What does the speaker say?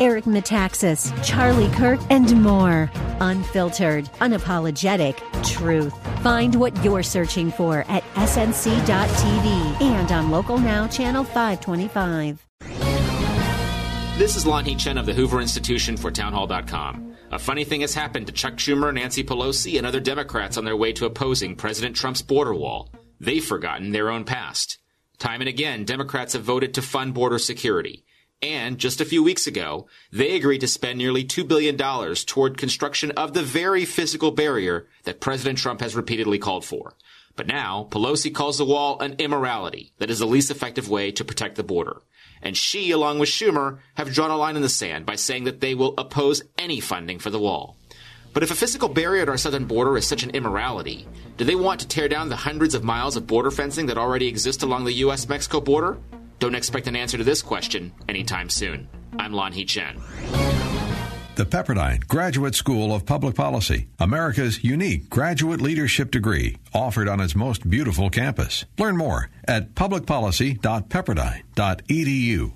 Eric Metaxas, Charlie Kirk, and more. Unfiltered, unapologetic truth. Find what you're searching for at snc.tv and on Local Now, Channel 525. This is Lanhee Chen of the Hoover Institution for Townhall.com. A funny thing has happened to Chuck Schumer, Nancy Pelosi, and other Democrats on their way to opposing President Trump's border wall. They've forgotten their own past. Time and again, Democrats have voted to fund border security. And just a few weeks ago, they agreed to spend nearly $2 billion toward construction of the very physical barrier that President Trump has repeatedly called for. But now, Pelosi calls the wall an immorality that is the least effective way to protect the border and she, along with Schumer, have drawn a line in the sand by saying that they will oppose any funding for the wall. But if a physical barrier at our southern border is such an immorality, do they want to tear down the hundreds of miles of border fencing that already exist along the U.S. Mexico border? Don't expect an answer to this question anytime soon. I'm Lanhee Chen. The Pepperdine Graduate School of Public Policy, America's unique graduate leadership degree, offered on its most beautiful campus. Learn more at publicpolicy.pepperdine.edu.